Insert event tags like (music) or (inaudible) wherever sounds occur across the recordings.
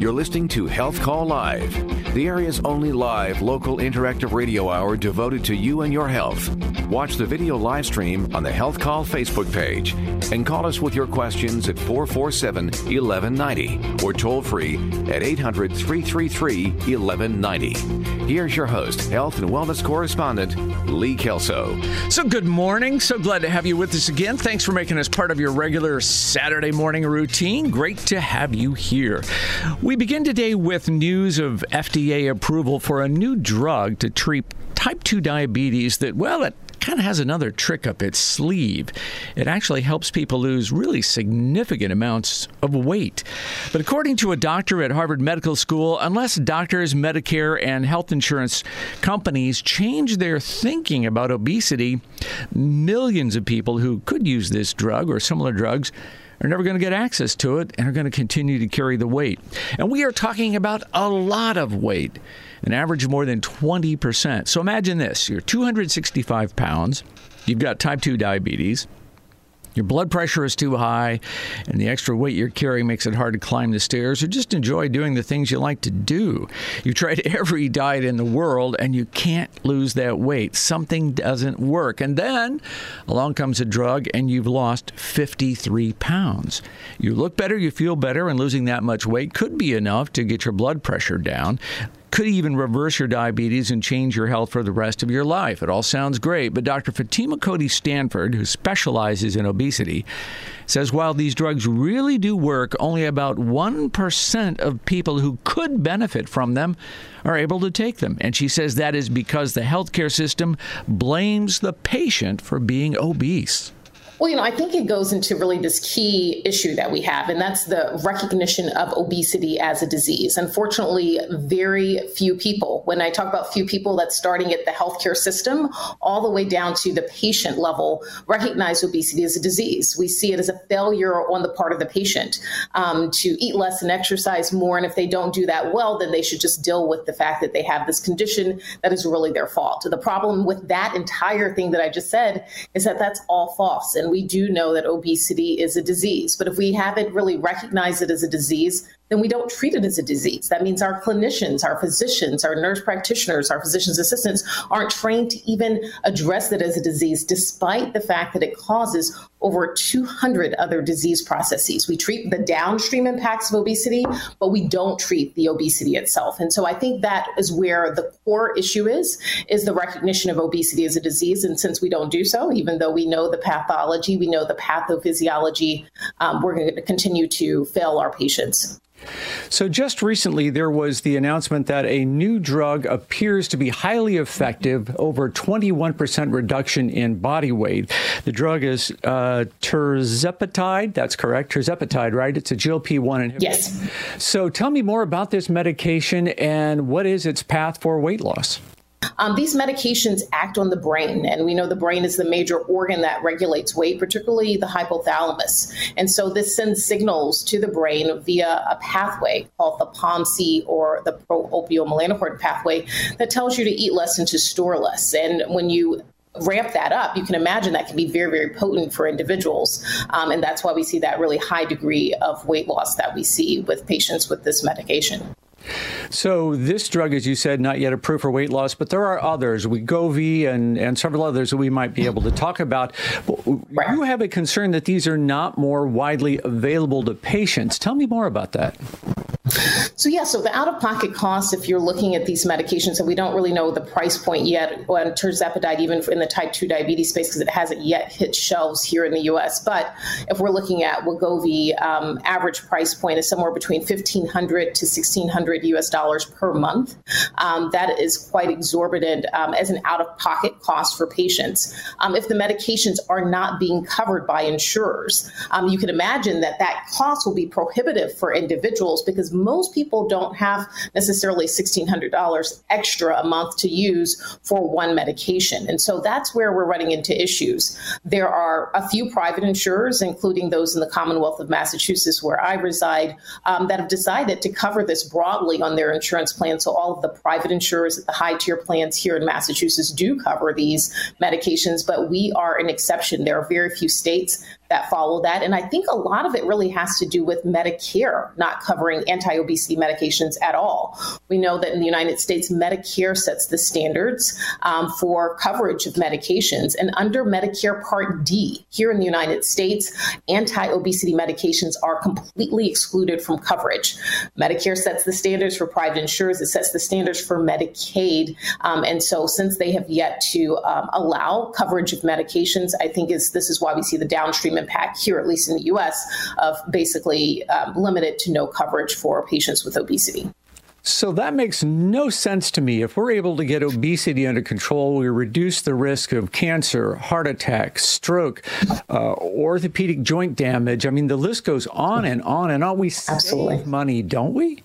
You're listening to Health Call Live, the area's only live local interactive radio hour devoted to you and your health. Watch the video live stream on the Health Call Facebook page and call us with your questions at 447 1190 or toll free at 800 333 1190. Here's your host, health and wellness correspondent, Lee Kelso. So, good morning. So glad to have you with us again. Thanks for making us part of your regular Saturday morning routine. Great to have you here. We begin today with news of FDA approval for a new drug to treat type 2 diabetes that, well, it kind of has another trick up its sleeve. It actually helps people lose really significant amounts of weight. But according to a doctor at Harvard Medical School, unless doctors, Medicare, and health insurance companies change their thinking about obesity, millions of people who could use this drug or similar drugs are never going to get access to it and are going to continue to carry the weight. And we are talking about a lot of weight, an average of more than 20%. So imagine this you're 265 pounds, you've got type 2 diabetes, your blood pressure is too high, and the extra weight you're carrying makes it hard to climb the stairs or just enjoy doing the things you like to do. You've tried (laughs) every diet in the world and you can't lose that weight. Something doesn't work. And then along comes a drug and you've lost 53 pounds. You look better, you feel better, and losing that much weight could be enough to get your blood pressure down could even reverse your diabetes and change your health for the rest of your life. It all sounds great, but Dr. Fatima Cody Stanford, who specializes in obesity, says while these drugs really do work, only about 1% of people who could benefit from them are able to take them. And she says that is because the healthcare system blames the patient for being obese. Well, you know, I think it goes into really this key issue that we have, and that's the recognition of obesity as a disease. Unfortunately, very few people, when I talk about few people, that's starting at the healthcare system all the way down to the patient level, recognize obesity as a disease. We see it as a failure on the part of the patient um, to eat less and exercise more. And if they don't do that well, then they should just deal with the fact that they have this condition that is really their fault. The problem with that entire thing that I just said is that that's all false. And we do know that obesity is a disease. But if we haven't really recognized it as a disease, then we don't treat it as a disease. That means our clinicians, our physicians, our nurse practitioners, our physician's assistants aren't trained to even address it as a disease, despite the fact that it causes over 200 other disease processes. We treat the downstream impacts of obesity, but we don't treat the obesity itself. And so I think that is where the core issue is, is the recognition of obesity as a disease. And since we don't do so, even though we know the pathology, we know the pathophysiology, um, we're going to continue to fail our patients. So, just recently, there was the announcement that a new drug appears to be highly effective, over 21% reduction in body weight. The drug is uh, tirzepatide. That's correct. Tirzepatide, right? It's a GLP 1 inhibitor. Yes. So, tell me more about this medication and what is its path for weight loss? Um, these medications act on the brain, and we know the brain is the major organ that regulates weight, particularly the hypothalamus. And so this sends signals to the brain via a pathway called the POMC or the pro-opiomelanocortin pathway that tells you to eat less and to store less. And when you ramp that up, you can imagine that can be very, very potent for individuals. Um, and that's why we see that really high degree of weight loss that we see with patients with this medication. So this drug, as you said, not yet approved for weight loss, but there are others, Wegovy and, and several others that we might be able to talk about. Right. You have a concern that these are not more widely available to patients. Tell me more about that. So yeah, so the out-of-pocket costs, if you're looking at these medications, and we don't really know the price point yet on tirzepatide, even in the type 2 diabetes space, because it hasn't yet hit shelves here in the U.S. But if we're looking at Wegovy, um, average price point is somewhere between 1,500 to 1,600 U.S. dollars per month. Um, that is quite exorbitant um, as an out-of-pocket cost for patients. Um, if the medications are not being covered by insurers, um, you can imagine that that cost will be prohibitive for individuals because most people don't have necessarily $1,600 extra a month to use for one medication. And so that's where we're running into issues. There are a few private insurers, including those in the Commonwealth of Massachusetts where I reside, um, that have decided to cover this broadly on their insurance plan. So all of the private insurers at the high tier plans here in Massachusetts do cover these medications, but we are an exception. There are very few states that follow that. And I think a lot of it really has to do with Medicare not covering anti obesity medications at all. We know that in the United States, Medicare sets the standards um, for coverage of medications. And under Medicare Part D, here in the United States, anti obesity medications are completely excluded from coverage. Medicare sets the standards for private insurers, it sets the standards for Medicaid. Um, and so, since they have yet to um, allow coverage of medications, I think is this is why we see the downstream impact here, at least in the US, of basically um, limited to no coverage for patients with obesity. So that makes no sense to me. If we're able to get obesity under control, we reduce the risk of cancer, heart attack, stroke, uh, orthopedic joint damage. I mean, the list goes on and on and on. We Absolutely. save money, don't we?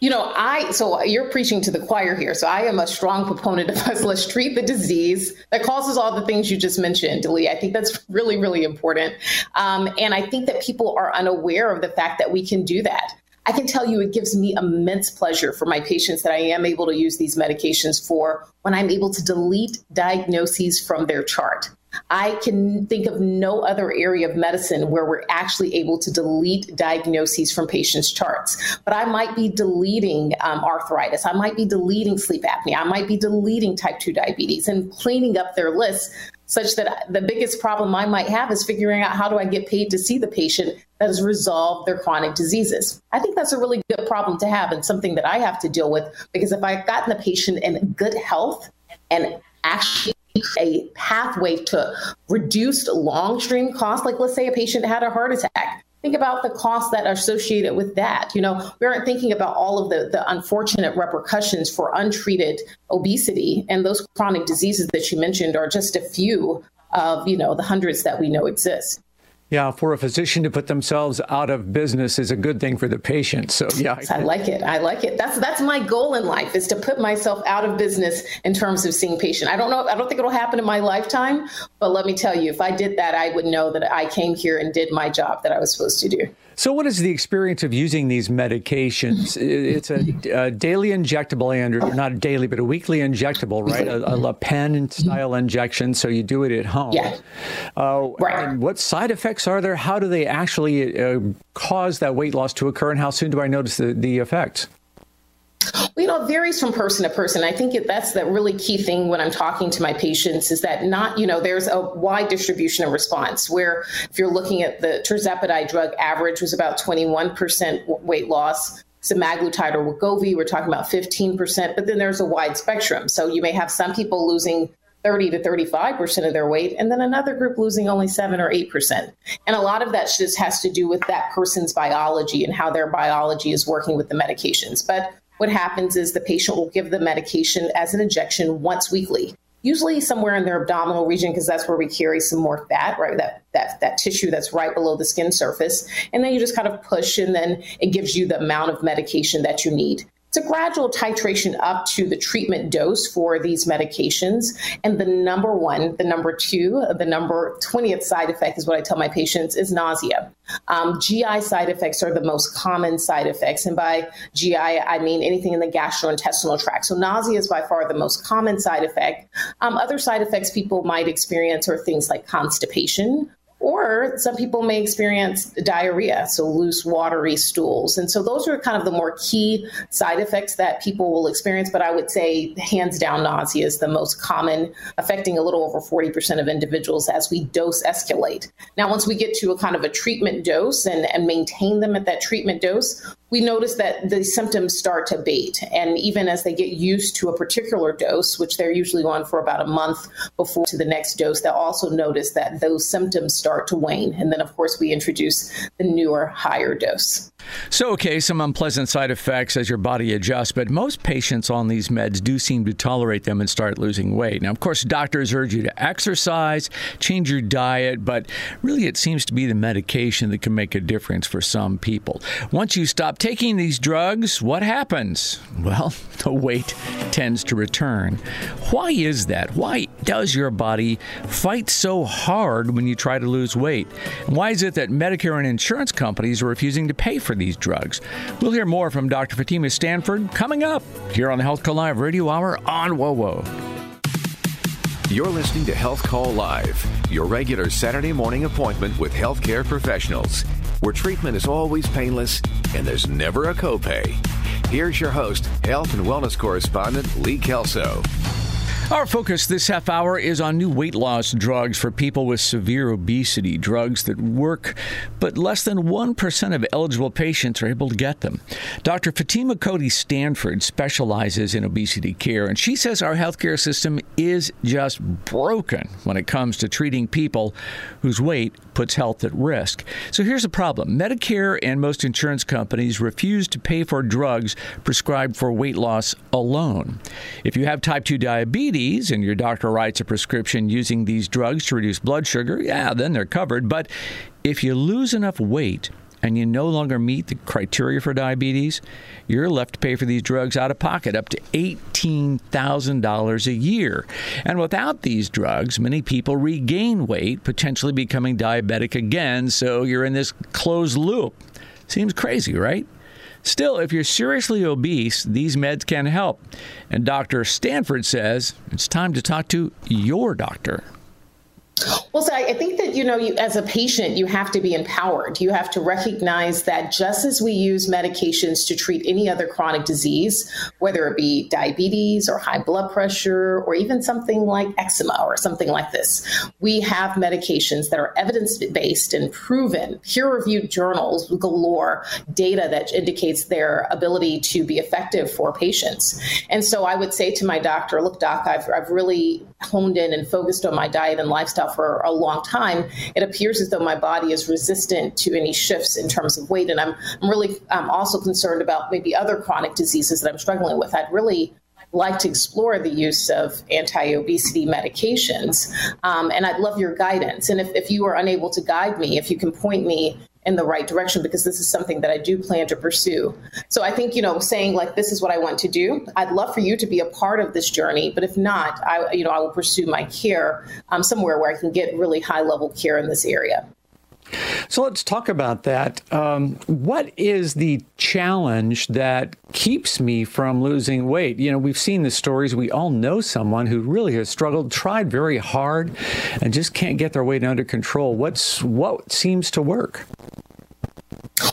You know, I so you're preaching to the choir here. So I am a strong proponent of us let's treat the disease that causes all the things you just mentioned, Lee. I think that's really, really important. Um, and I think that people are unaware of the fact that we can do that. I can tell you it gives me immense pleasure for my patients that I am able to use these medications for when I'm able to delete diagnoses from their chart. I can think of no other area of medicine where we're actually able to delete diagnoses from patients' charts. But I might be deleting um, arthritis, I might be deleting sleep apnea, I might be deleting type 2 diabetes and cleaning up their list such that the biggest problem I might have is figuring out how do I get paid to see the patient that has resolved their chronic diseases. I think that's a really good problem to have and something that I have to deal with because if I've gotten the patient in good health and actually a pathway to reduced long stream costs. Like, let's say a patient had a heart attack. Think about the costs that are associated with that. You know, we aren't thinking about all of the, the unfortunate repercussions for untreated obesity. And those chronic diseases that you mentioned are just a few of, you know, the hundreds that we know exist. Yeah, for a physician to put themselves out of business is a good thing for the patient. So yeah, I, like it. I like it. That's that's my goal in life is to put myself out of business in terms of seeing patient. I don't know. I don't think it'll happen in my lifetime, but let me tell you, if I did that, I would know that I came here and did my job that I was supposed to do. So, what is the experience of using these medications? It's a, a daily injectable, Andrew, not daily, but a weekly injectable, right? A, a pen style injection. So, you do it at home. Yeah. Uh, right. And what side effects are there? How do they actually uh, cause that weight loss to occur? And how soon do I notice the, the effects? You know, it varies from person to person. I think that's the really key thing when I'm talking to my patients is that not, you know, there's a wide distribution of response where if you're looking at the tirzepatide drug average was about 21% weight loss. Semaglutide or Wegovy, we're talking about 15%, but then there's a wide spectrum. So you may have some people losing 30 to 35% of their weight, and then another group losing only 7 or 8%. And a lot of that just has to do with that person's biology and how their biology is working with the medications. But what happens is the patient will give the medication as an injection once weekly usually somewhere in their abdominal region because that's where we carry some more fat right? That that that tissue that's right below the skin surface. And then you just kind of push and then it gives you the amount of medication that you need it's a gradual titration up to the treatment dose for these medications. And the number one, the number two, the number 20th side effect is what I tell my patients is nausea. Um, GI side effects are the most common side effects. And by GI, I mean anything in the gastrointestinal tract. So nausea is by far the most common side effect. Um, other side effects people might experience are things like constipation, or some people may experience diarrhea, so loose, watery stools. And so those are kind of the more key side effects that people will experience. But I would say, hands down, nausea is the most common, affecting a little over 40% of individuals as we dose escalate. Now, once we get to a kind of a treatment dose and, and maintain them at that treatment dose, we notice that the symptoms start to abate. And even as they get used to a particular dose, which they're usually on for about a month before to the next dose, they'll also notice that those symptoms start to wane. And then, of course, we introduce the newer, higher dose. So, okay, some unpleasant side effects as your body adjusts, but most patients on these meds do seem to tolerate them and start losing weight. Now, of course, doctors urge you to exercise, change your diet, but really it seems to be the medication that can make a difference for some people. Once you stop taking these drugs, what happens? Well, (laughs) the weight tends to return. Why is that? Why does your body fight so hard when you try to lose weight? why is it that Medicare and insurance companies are refusing to pay for these drugs? We'll hear more from Dr. Fatima Stanford coming up here on the Health Call Live Radio Hour on WOWO. You're listening to Health Call Live, your regular Saturday morning appointment with healthcare professionals, where treatment is always painless and there's never a copay. Here's your host, health and wellness correspondent Lee Kelso. Our focus this half hour is on new weight loss drugs for people with severe obesity, drugs that work, but less than 1% of eligible patients are able to get them. Dr. Fatima Cody Stanford specializes in obesity care, and she says our healthcare system is just broken when it comes to treating people whose weight puts health at risk. So here's the problem Medicare and most insurance companies refuse to pay for drugs prescribed for weight loss alone. If you have type 2 diabetes, diabetes and your doctor writes a prescription using these drugs to reduce blood sugar, yeah, then they're covered. But if you lose enough weight and you no longer meet the criteria for diabetes, you're left to pay for these drugs out of pocket up to $18,000 a year. And without these drugs, many people regain weight, potentially becoming diabetic again. So you're in this closed loop. Seems crazy, right? Still, if you're seriously obese, these meds can help. And Dr. Stanford says it's time to talk to your doctor. Well, so I think that, you know, you, as a patient, you have to be empowered. You have to recognize that just as we use medications to treat any other chronic disease, whether it be diabetes or high blood pressure or even something like eczema or something like this, we have medications that are evidence based and proven, peer reviewed journals galore, data that indicates their ability to be effective for patients. And so I would say to my doctor, look, doc, I've, I've really honed in and focused on my diet and lifestyle for a long time, it appears as though my body is resistant to any shifts in terms of weight. And I'm, I'm really also concerned about maybe other chronic diseases that I'm struggling with. I'd really like to explore the use of anti obesity medications. Um, and I'd love your guidance. And if, if you are unable to guide me, if you can point me in the right direction because this is something that I do plan to pursue. So I think, you know, saying like this is what I want to do, I'd love for you to be a part of this journey, but if not, I you know, I will pursue my care um, somewhere where I can get really high level care in this area. So let's talk about that. Um, what is the challenge that keeps me from losing weight? You know, we've seen the stories. We all know someone who really has struggled, tried very hard, and just can't get their weight under control. What's what seems to work?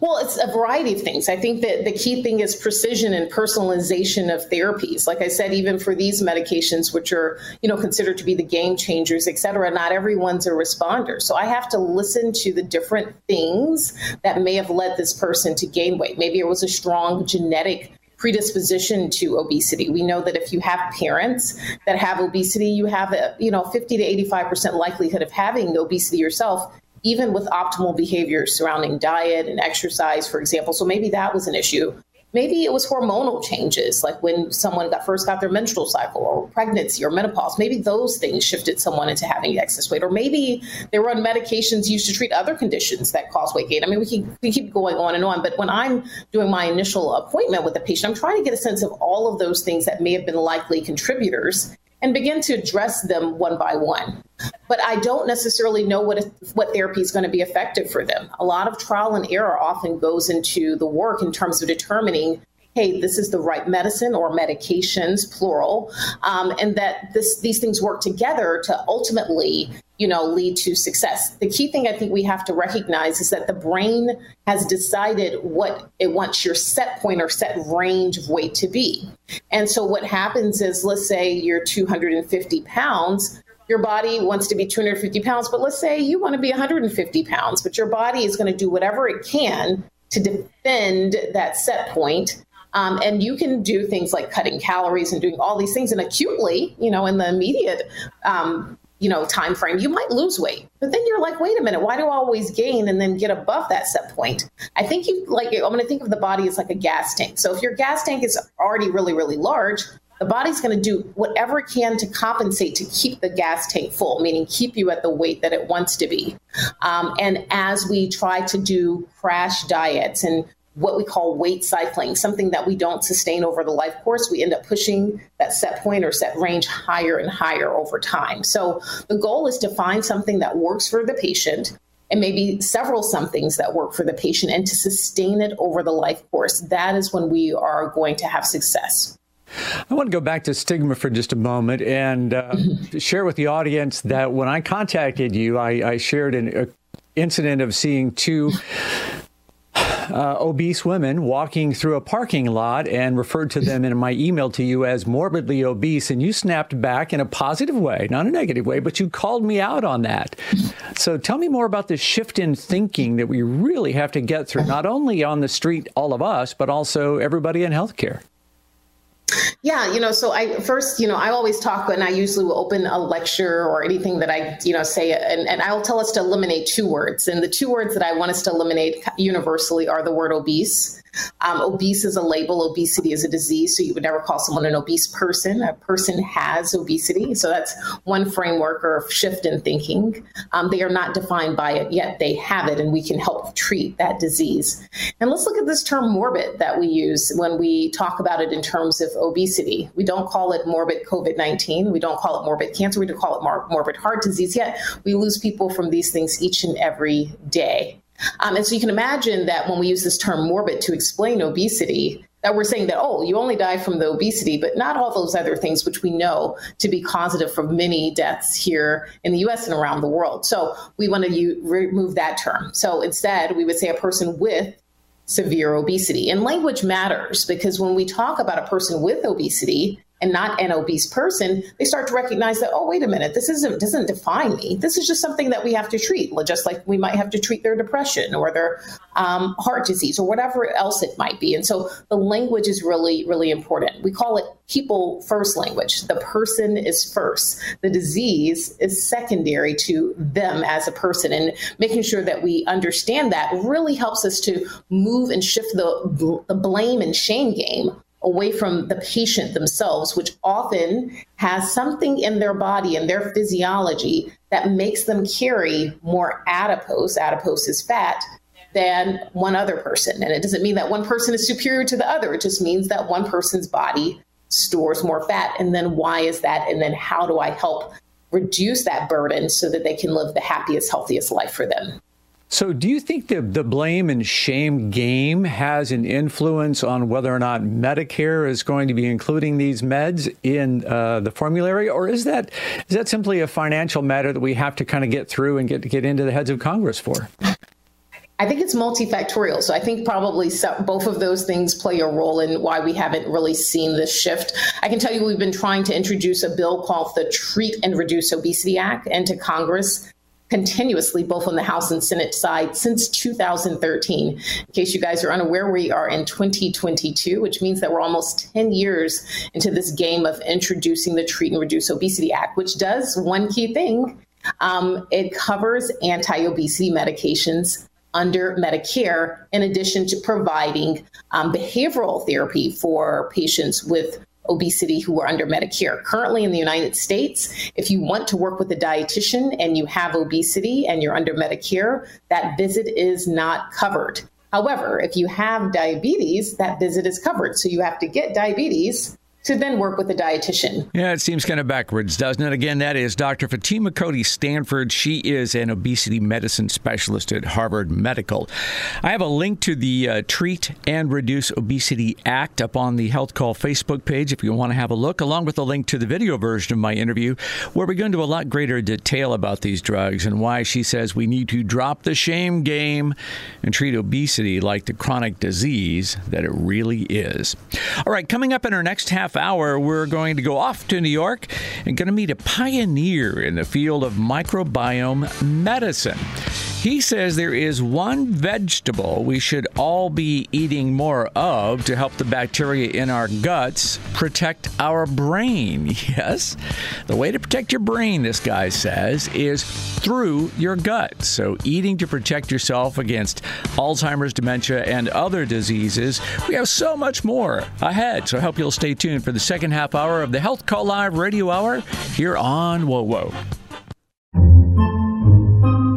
Well, it's a variety of things. I think that the key thing is precision and personalization of therapies. Like I said, even for these medications, which are you know considered to be the game changers, et cetera, not everyone's a responder. So I have to listen to the different things that may have led this person to gain weight. Maybe it was a strong genetic predisposition to obesity. We know that if you have parents that have obesity, you have a you know 50 to 85% likelihood of having obesity yourself even with optimal behaviors surrounding diet and exercise, for example. So maybe that was an issue. Maybe it was hormonal changes, like when someone got first got their menstrual cycle or pregnancy or menopause. Maybe those things shifted someone into having excess weight. Or maybe they were on medications used to treat other conditions that cause weight gain. I mean, we, can, we keep going on and on. But when I'm doing my initial appointment with the patient, I'm trying to get a sense of all of those things that may have been likely contributors and begin to address them one by one. But I don't necessarily know what what therapy is going to be effective for them. A lot of trial and error often goes into the work in terms of determining hey, this is the right medicine or medications, plural, um, and that this, these things work together to ultimately you know lead to success the key thing i think we have to recognize is that the brain has decided what it wants your set point or set range of weight to be and so what happens is let's say you're 250 pounds your body wants to be 250 pounds but let's say you want to be 150 pounds but your body is going to do whatever it can to defend that set point um, and you can do things like cutting calories and doing all these things and acutely you know in the immediate um, you know time frame you might lose weight but then you're like wait a minute why do i always gain and then get above that set point? I think you like i'm going to think of the body as like a gas tank so if your gas tank is already really really large the body's going to do whatever it can to compensate to keep the gas tank full meaning keep you at the weight that it wants to be um, and as we try to do crash diets and what we call weight cycling, something that we don't sustain over the life course. We end up pushing that set point or set range higher and higher over time. So the goal is to find something that works for the patient and maybe several somethings that work for the patient and to sustain it over the life course. That is when we are going to have success. I want to go back to stigma for just a moment and uh, (laughs) share with the audience that when I contacted you, I, I shared an incident of seeing two uh, obese women walking through a parking lot and referred to them in my email to you as morbidly obese. And you snapped back in a positive way, not a negative way, but you called me out on that. (laughs) So tell me more about the shift in thinking that we really have to get through, not only on the street, all of us, but also everybody in healthcare. Yeah, you know, so I first, you know, I always talk and I usually will open a lecture or anything that I, you know, say, and, and I'll tell us to eliminate two words. And the two words that I want us to eliminate universally are the word obese um, obese is a label, obesity is a disease. So you would never call someone an obese person. A person has obesity. So that's one framework or shift in thinking. Um, they are not defined by it, yet they have it, and we can help treat that disease. And let's look at this term morbid that we use when we talk about it in terms of obesity. We don't call it morbid COVID 19. We don't call it morbid cancer. We don't call it mor- morbid heart disease. Yet we lose people from these things each and every day. Um, and so you can imagine that when we use this term morbid to explain obesity, that we're saying that, oh, you only die from the obesity, but not all those other things, which we know to be causative for many deaths here in the US and around the world. So we want to u- remove that term. So instead, we would say a person with severe obesity. And language matters because when we talk about a person with obesity, and not an obese person, they start to recognize that, oh, wait a minute, this isn't doesn't define me. This is just something that we have to treat, just like we might have to treat their depression or their um, heart disease or whatever else it might be. And so the language is really, really important. We call it people first language. The person is first. The disease is secondary to them as a person. And making sure that we understand that really helps us to move and shift the, the blame and shame game away from the patient themselves, which often has something in their body and their physiology that makes them carry more adipose, adipose is fat, than one other person. And it doesn't mean that one person is superior to the other, it just means that one person's body stores more fat. And then why is that? And then how do I help reduce that burden so that they can live the happiest, healthiest life for them? So, do you think the, the blame and shame game has an influence on whether or not Medicare is going to be including these meds in uh, the formulary, or is that is that simply a financial matter that we have to kind of get through and get get into the heads of Congress for? I think it's multifactorial. So I think probably some, both of those things play a role in why we haven't really seen this shift. I can tell you we've been trying to introduce a bill called the Treat and Reduce Obesity Act into Congress continuously, both on the House and Senate side, since 2013. In case you guys are unaware, we are in 2022, which means that we're almost 10 years into this game of introducing the Treat and Reduce Obesity Act, which does one key thing um, it covers anti obesity medications under Medicare, in addition to providing um, behavioral therapy for patients with obesity who are under Medicare. Currently in the United States, if you want to work with a dietitian and you have obesity and you're under Medicare, that visit is not covered. However, if you have diabetes, that visit is covered. So you have to get diabetes to then work with a dietitian. Yeah, it seems kind of backwards, doesn't it? Again, that is Dr. Fatima Cody Stanford. She is an obesity medicine specialist at Harvard Medical. I have a link to the uh, Treat and Reduce Obesity Act up on the Health Call Facebook page if you want to have a look, along with a link to the video version of my interview, where we go into a lot greater detail about these drugs and why she says we need to drop the shame game and treat obesity like the chronic disease that it really is. All right, coming up in our next half hour, we're going to go off to New York and going to meet a pioneer in the field of microbiome medicine. He says there is one vegetable we should all be eating more of to help the bacteria in our guts protect our brain. (laughs) Yes, the way to protect your brain, this guy says, is through your gut. So, eating to protect yourself against Alzheimer's, dementia, and other diseases. We have so much more ahead. So, I hope you'll stay tuned for the second half hour of the Health Call Live Radio Hour here on WOWO.